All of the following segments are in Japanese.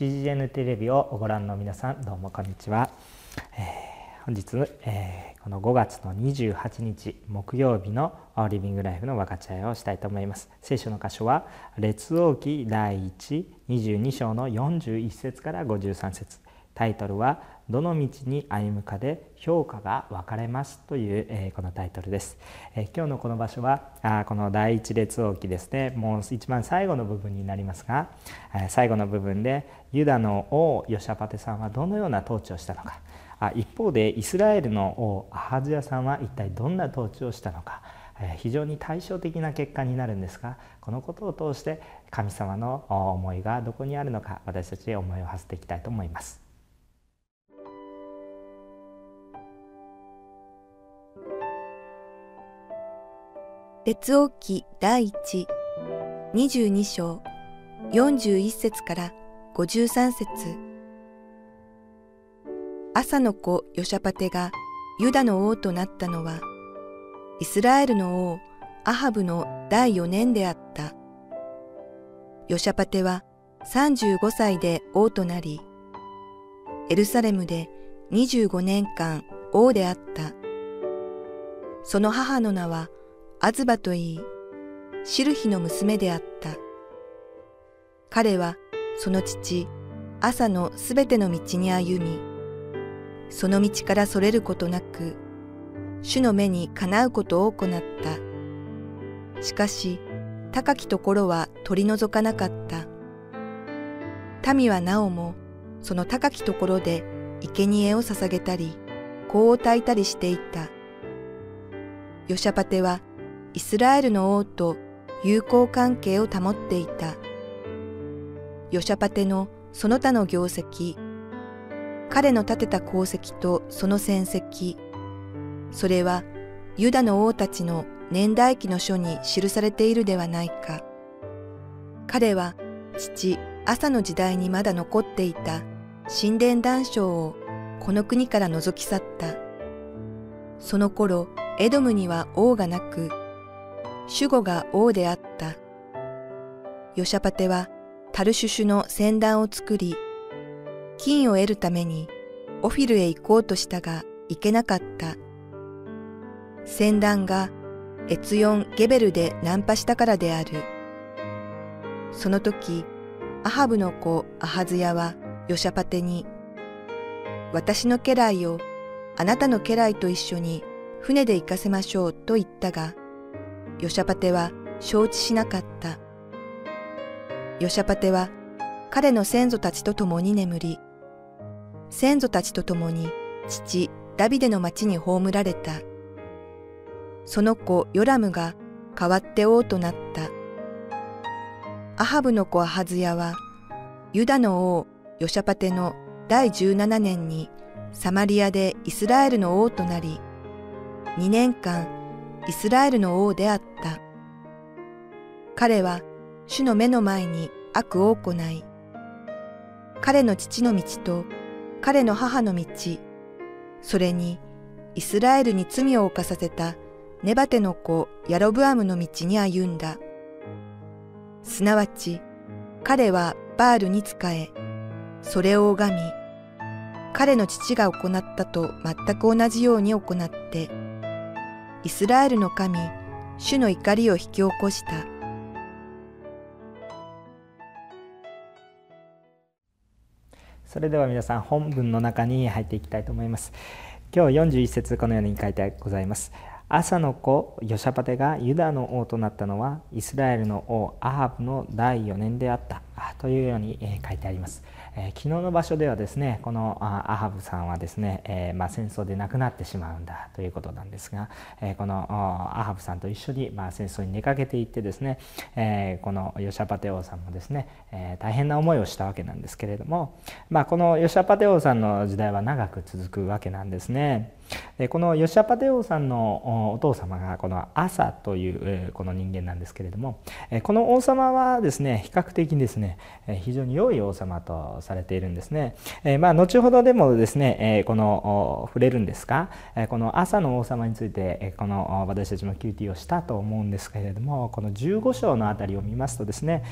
CGN テレビをご覧の皆さんどうもこんにちは、えー、本日、えー、この5月の28日木曜日のリビングライフの分かち合いをしたいと思います。聖書の箇所は列王記第122章の41節から53節。タイトルはどの道に歩むかで評価が分かれますという、え、このタイトルです、え、今日のこの場所はあこの第一列王記ですね。もう一番最後の部分になりますが、え、最後の部分でユダの王ヨシャパテさんはどのような統治をしたのか。あ一方でイスラエルの王アハズヤさんは一体どんな統治をしたのか。非常に対照的な結果になるんですがこのことを通して神様の思いがどこにあるのか私たち思いを馳せていきたいと思います。列王記第一22章41節から53節朝の子ヨシャパテがユダの王となったのはイスラエルの王アハブの第4年であった。ヨシャパテは35歳で王となり、エルサレムで25年間王であった。その母の名はアズバといい、シルヒの娘であった。彼はその父、朝のすべての道に歩み、その道からそれることなく、主の目にかなうことを行った。しかし、高きところは取り除かなかった。民はなおも、その高きところで生贄を捧げたり、香を焚いたりしていた。ヨシャパテはイスラエルの王と友好関係を保っていた。ヨシャパテのその他の業績、彼の立てた功績とその戦績、それはユダの王たちの年代記の書に記されているではないか。彼は父朝の時代にまだ残っていた神殿断章をこの国から覗き去った。その頃、エドムには王がなく、守護が王であった。ヨシャパテはタルシュシュの船団を作り、金を得るためにオフィルへ行こうとしたが行けなかった。船団がエツヨン・ゲベルでナンパしたからである。その時、アハブの子アハズヤはヨシャパテに、私の家来をあなたの家来と一緒に船で行かせましょうと言ったが、ヨシャパテは承知しなかった。ヨシャパテは彼の先祖たちと共に眠り、先祖たちと共に父ダビデの町に葬られた。その子ヨラムが代わって王となった。アハブの子アハズヤは、ユダの王ヨシャパテの第17年にサマリアでイスラエルの王となり、2年間イスラエルの王であった。彼は主の目の前に悪を行い、彼の父の道と彼の母の道、それにイスラエルに罪を犯させたネバテの子ヤロブアムの道に歩んだ。すなわち彼はバールに仕え、それを拝み、彼の父が行ったと全く同じように行って、イスラエルの神、主の怒りを引き起こした。それでは皆さん本文の中に入っていきたいと思います。今日41節このように書いてございます。朝の子ヨシャパテがユダの王となったのはイスラエルの王アハブの第4年であったというように書いてあります。えー、昨日の場所ではですねこのアハブさんはですね、えー、まあ、戦争で亡くなってしまうんだということなんですが、えー、このアハブさんと一緒に、まあ、戦争に出かけていってですね、えこのヨシャパテ王さんもですね、え大変な思いをしたわけなんですけれども、まあ、このヨシャパテ王さんの時代は長く続くわけなんですね。このヨシャパテ王さんのお父様がこのアサというこの人間なんですけれどもこの王様はですね比較的ですね非常に良い王様とされているんですね。まあ後ほどでもですねこの触れるんですがこの朝の王様についてこの私たちも QT をしたと思うんですけれどもこの15章のあたりを見ますとですね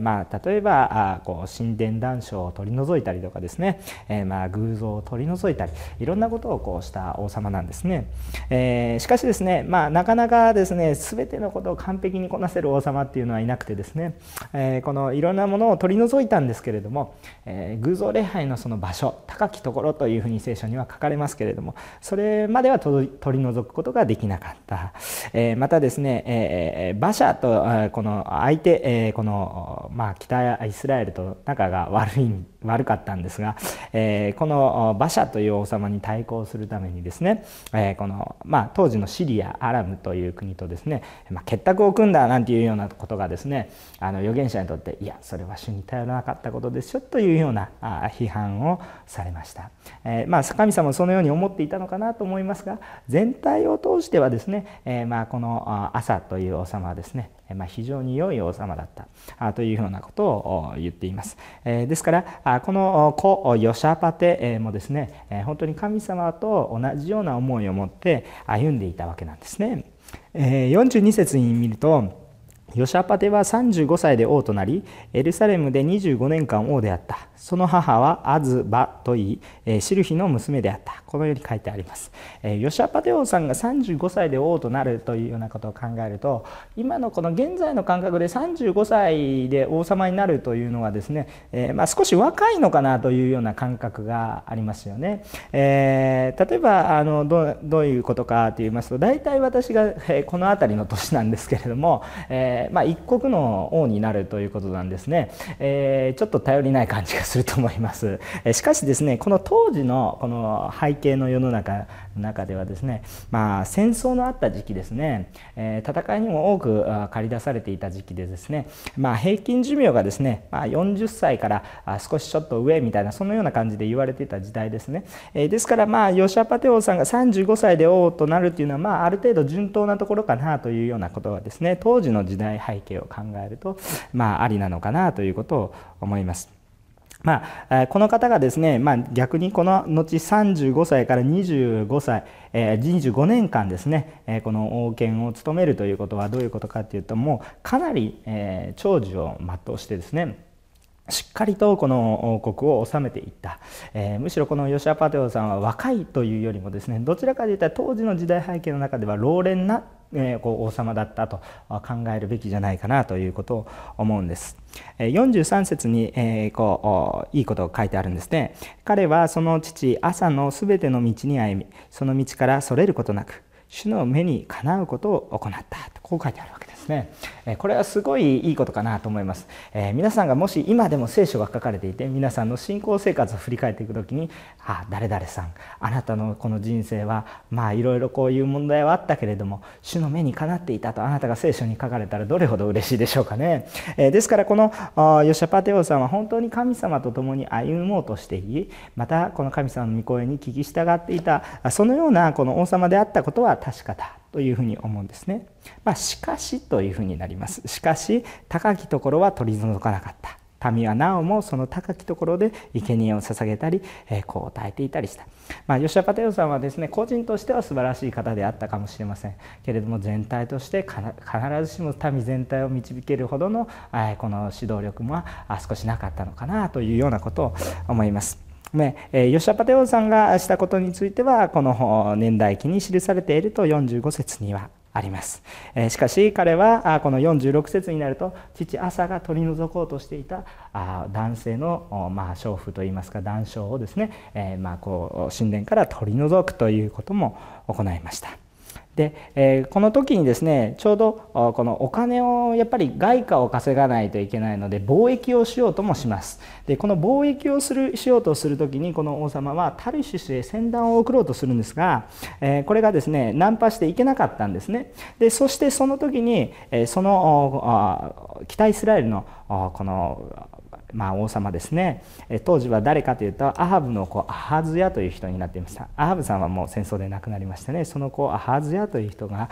まあ例えばこう神殿断章を取り除いたりとかですねまあ偶像を取り除いたりいろんなことをこうした王王様なんですね。えー、しかしですね、まあ、なかなかですね全てのことを完璧にこなせる王様っていうのはいなくてですね、えー、このいろんなものを取り除いたんですけれども、えー、偶像礼拝のその場所高きところというふうに聖書には書かれますけれどもそれまでは取り除くことができなかった、え、またですね、え、馬車とこの相手、え、この、まあ、北イスラエルと仲が悪い悪かったんですが、え、この馬車という王様に対抗するためにですね、ですね。えー、この、まあ、当時のシリアアラムという国とですね、まあ、結託を組んだなんていうようなことがですねあの預言者にとっていやそれは主に頼らなかったことでしょというようなあ批判をされました、えー、まあ神様もそのように思っていたのかなと思いますが全体を通してはですね、え、まあこの朝という王様はですねまあ、非常に良い王様だったというようなことを言っています。ですからこの子ヨシャパテもですね本当に神様と同じような思いを持って歩んでいたわけなんですね。42節に見るとヨシャパテは35歳で王となりエルサレムで25年間王であった。その母はアズバといいシルヒの娘であった。このように書いてあります。ヨシャパテ王さんが35歳で王となるというようなことを考えると今のこの現在の感覚で35歳で王様になるというのはですね、えまあ、少し若いのかなというような感覚がありますよね、えー、例えばあのどどういうことかと言いますと大体私がこの辺りの年なんですけれども、えーまあ、一国の王になるということなんですね、えー、ちょっと頼りない感じがすると思います、えしかしですねこの当時のこの背景の世の中の中ではですね、まあ、戦争のあった時期ですね、え、戦いにも多く駆り出されていた時期でですね、まあ、平均寿命がですね、まあ、40歳から少しちょっと上みたいなそのような感じで言われていた時代ですね、え、ですからまあヨシャパテ王さんが35歳で王となるというのは、まあ、ある程度順当なところかなというようなことはですね当時の時代背景を考えると、まあ、ありなのかなということを思います。まあ、この方がですね、まあ、逆にこの後35歳から25歳、えー、25年間ですね、えー、この王権を務めるということはどういうことかというともうかなり、えー、長寿を全うしてですねしっかりとこの王国を治めていった、えー、むしろこのヨシアパテオさんは若いというよりもですねどちらかといったら当時の時代背景の中では老練な、え、こう王様だったと考えるべきじゃないかなということを思うんです。43節に、え、こういいことが書いてあるんですね。彼はその父朝のすべての道に歩みその道からそれることなく主の目にかなうことを行ったとこう書いてあるわけですですね。これはすごいいいことかなと思います。えー、皆さんがもし今でも聖書が書かれていて皆さんの信仰生活を振り返っていく時に「あ誰々さんあなたのこの人生はまあいろいろこういう問題はあったけれども主の目にかなっていた」とあなたが聖書に書かれたらどれほど嬉しいでしょうかね。えー、ですからこのヨシャパテオさんは本当に神様と共に歩もうとしていりまたこの神様の御声に聞き従っていたそのようなこの王様であったことは確かだというふうに思うんですね。まあ、しかしというふうになります。しかし高きところは取り除かなかった。民はなおもその高きところで生贄を捧げたり、えー、こう耐えていたりした、まあ、吉田パテオさんはですね個人としては素晴らしい方であったかもしれませんけれども全体として必ずしも民全体を導けるほどの、えー、この指導力も少しなかったのかなというようなことを思います。ね、吉田パテオさんがしたことについてはこの年代記に記されていると45節にはあります。しかし彼はこの46節になると父朝が取り除こうとしていた男性のまあ娼婦といいますか男娼をですね、まあ、こう神殿から取り除くということも行いました。で、えー、この時にですねちょうどこのお金をやっぱり外貨を稼がないといけないので貿易をしようともします。でこの貿易をするしようとする時にこの王様はタルシスへ船団を送ろうとするんですが、えー、これがですねナンパしていけなかったんですね。でそしてその時に、その北イスラエルのこのまあ、王様ですね。当時は誰かというとアハブの子アハズヤという人になっていました。アハブさんはもう戦争で亡くなりましてね。その子アハズヤという人が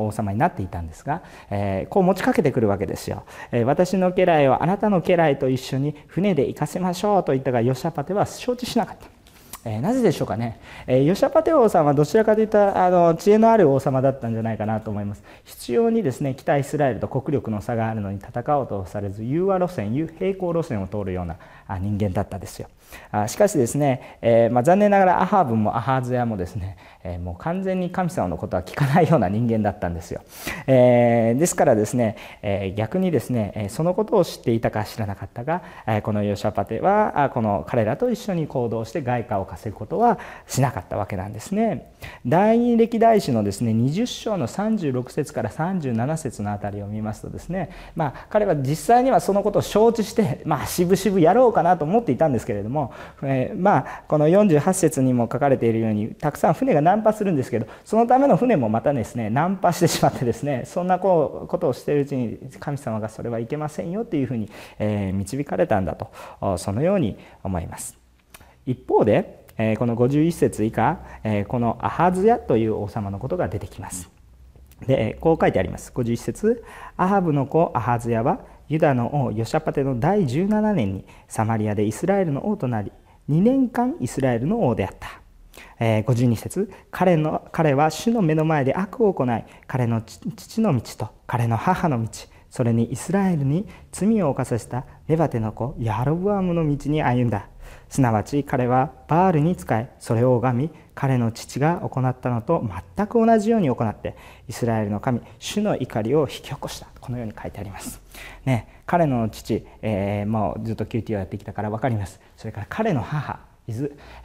王様になっていたんですが、えー、こう持ちかけてくるわけですよ、え、私の家来をあなたの家来と一緒に船で行かせましょうと言ったがヨシャパテは承知しなかった。えー、なぜでしょうかね、えー、ヨシャパテ王さんはどちらかといったあの知恵のある王様だったんじゃないかなと思います。必要にですね北イスラエルと国力の差があるのに戦おうとされず融和路線平行路線を通るような人間だったですよ。しかしですね、え、まあ、残念ながらアハブもアハーズヤもですね、え、もう完全に神様のことは聞かないような人間だったんですよ、え、ですからですね、え逆にですねそのことを知っていたか知らなかったがこのヨシャパテはこの彼らと一緒に行動して外貨を稼ぐことはしなかったわけなんですね。第二歴代史のですね20章の36節から37節のあたりを見ますとですねまあ彼は実際にはそのことを承知してまあ渋々やろうかかなと思っていたんですけれどもも、えー、まあこの48節にも書かれているようにたくさん船が難破するんですけどそのための船もまたですね難破してしまってですねそんなことをしているうちに神様がそれはいけませんよというふうに、えー、導かれたんだとそのように思います。一方でこの51節以下このアハズヤという王様のことが出てきます。でこう書いてあります。51節アハブの子アハズヤはユダの王ヨシャパテの第17年にサマリアでイスラエルの王となり2年間イスラエルの王であった。えー、52節彼の彼は主の目の前で悪を行い彼の父の道と彼の母の道それにイスラエルに罪を犯させたネバテの子ヤロブアムの道に歩んだすなわち彼はバールに仕えそれを拝み彼の父が行ったのと全く同じように行ってイスラエルの神主の怒りを引き起こした。このように書いてあります、ね、彼の父、えー、もうずっと QT をやってきたから分かります。それから彼の母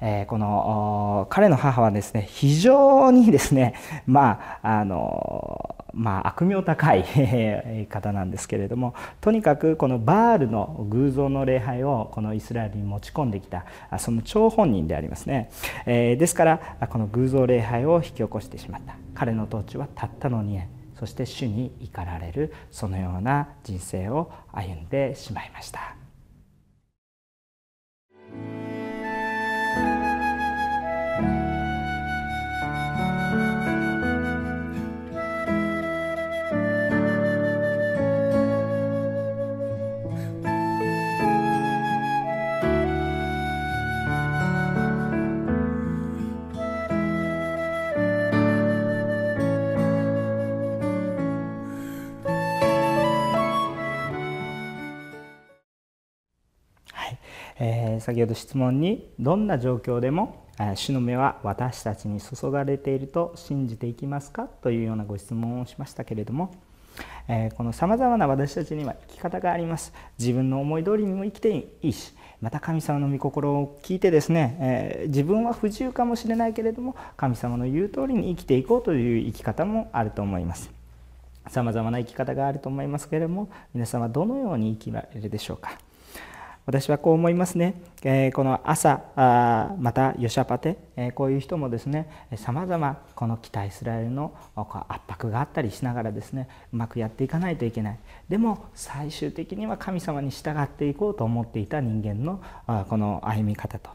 えー、この彼の母はですね非常にですね まああのまあ悪名高い 方なんですけれどもとにかくこのバールの偶像の礼拝をこのイスラエルに持ち込んできたその張本人でありますね、えー、ですからこの偶像礼拝を引き起こしてしまった。彼の統治はたったの2年そして主に怒られるそのような人生を歩んでしまいました。えー、先ほど質問にどんな状況でも主の目は私たちに注がれていると信じていきますか？というようなご質問をしましたけれども、えー、このさまざまな私たちには生き方があります。自分の思い通りにも生きていいしまた神様の御心を聞いてですね、えー、自分は不自由かもしれないけれども神様の言う通りに生きていこうという生き方もあると思います。さまざまな生き方があると思いますけれども皆さんはどのように生きられるでしょうか？私はこう思いますね、えー、この朝あまたヨシャパテ、えー、こういう人もですねさまざまこの北イスラエルの圧迫があったりしながらですねうまくやっていかないといけない。でも最終的には神様に従っていこうと思っていた人間のあこの歩み方と。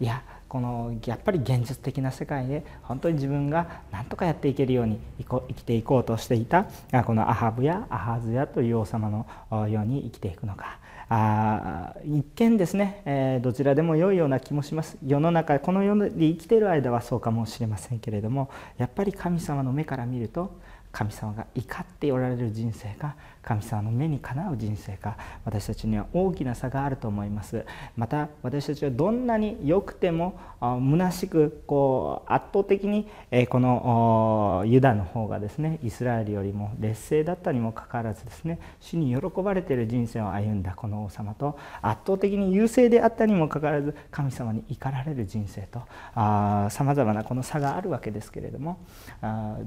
いやこのやっぱり現実的な世界で本当に自分が何とかやっていけるように生きていこうとしていたこのアハブやアハズヤという王様のように生きていくのか。あ一見ですね、え、どちらでも良いような気もします。世の中この世で生きている間はそうかもしれませんけれどもやっぱり神様の目から見ると神様が怒っておられる人生が神様の目にかなう人生か私たちには大きな差があると思います。また私たちはどんなに良くても虚しくこう圧倒的にこのユダの方がですねイスラエルよりも劣勢だったにもかかわらずですね主に喜ばれている人生を歩んだこの王様と圧倒的に優勢であったにもかかわらず神様に怒られる人生とさまざまなこの差があるわけですけれども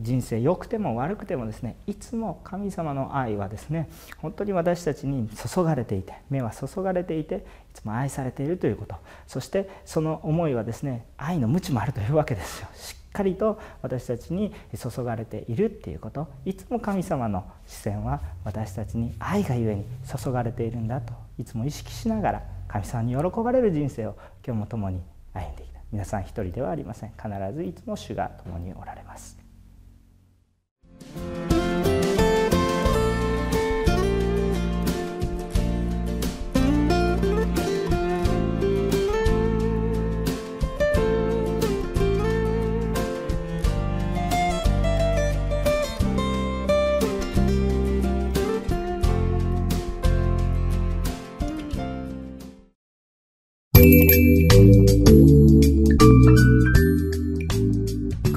人生良くても悪くてもですねいつも神様の愛はですねですね。本当に私たちに注がれていて目は注がれていていつも愛されているということ。そしてその思いはですね愛の無知もあるというわけですよ。しっかりと私たちに注がれているっていうこと。いつも神様の視線は私たちに愛がゆえに注がれているんだと。いつも意識しながら神様に喜ばれる人生を今日も共に歩んでいた皆さん一人ではありません。必ずいつも主が共におられます。